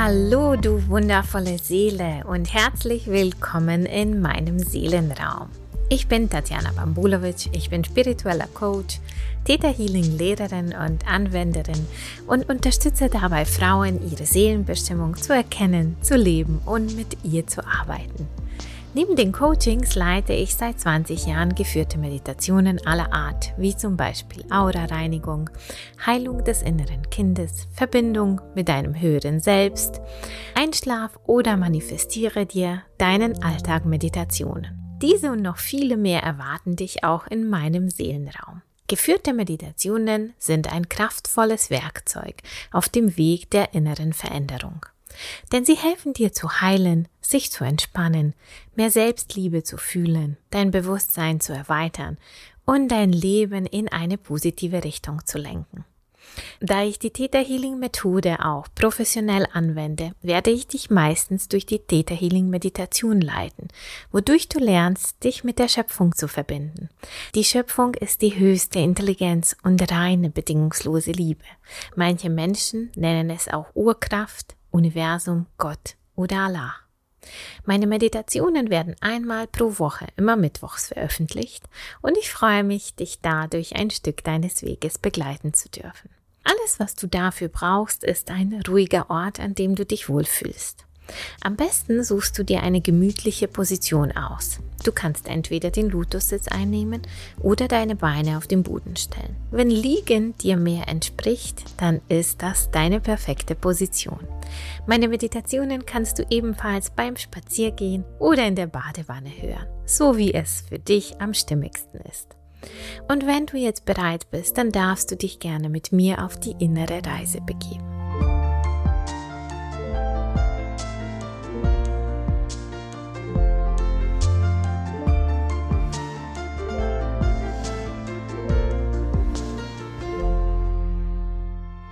Hallo, du wundervolle Seele und herzlich willkommen in meinem Seelenraum. Ich bin Tatjana Bambulovic, ich bin spiritueller Coach, Theta Healing Lehrerin und Anwenderin und unterstütze dabei Frauen, ihre Seelenbestimmung zu erkennen, zu leben und mit ihr zu arbeiten. Neben den Coachings leite ich seit 20 Jahren geführte Meditationen aller Art, wie zum Beispiel Aura-Reinigung, Heilung des inneren Kindes, Verbindung mit deinem höheren Selbst, Einschlaf oder manifestiere dir deinen Alltag Meditationen. Diese und noch viele mehr erwarten dich auch in meinem Seelenraum. Geführte Meditationen sind ein kraftvolles Werkzeug auf dem Weg der inneren Veränderung. Denn sie helfen dir zu heilen, sich zu entspannen, mehr Selbstliebe zu fühlen, dein Bewusstsein zu erweitern und dein Leben in eine positive Richtung zu lenken. Da ich die Theta Healing Methode auch professionell anwende, werde ich dich meistens durch die Theta Healing Meditation leiten, wodurch du lernst, dich mit der Schöpfung zu verbinden. Die Schöpfung ist die höchste Intelligenz und reine bedingungslose Liebe. Manche Menschen nennen es auch Urkraft, Universum, Gott oder Allah. Meine Meditationen werden einmal pro Woche, immer mittwochs veröffentlicht und ich freue mich, dich dadurch ein Stück deines Weges begleiten zu dürfen. Alles, was du dafür brauchst, ist ein ruhiger Ort, an dem du dich wohlfühlst. Am besten suchst du dir eine gemütliche Position aus. Du kannst entweder den Lotussitz einnehmen oder deine Beine auf den Boden stellen. Wenn Liegen dir mehr entspricht, dann ist das deine perfekte Position. Meine Meditationen kannst du ebenfalls beim Spaziergehen oder in der Badewanne hören, so wie es für dich am stimmigsten ist. Und wenn du jetzt bereit bist, dann darfst du dich gerne mit mir auf die innere Reise begeben.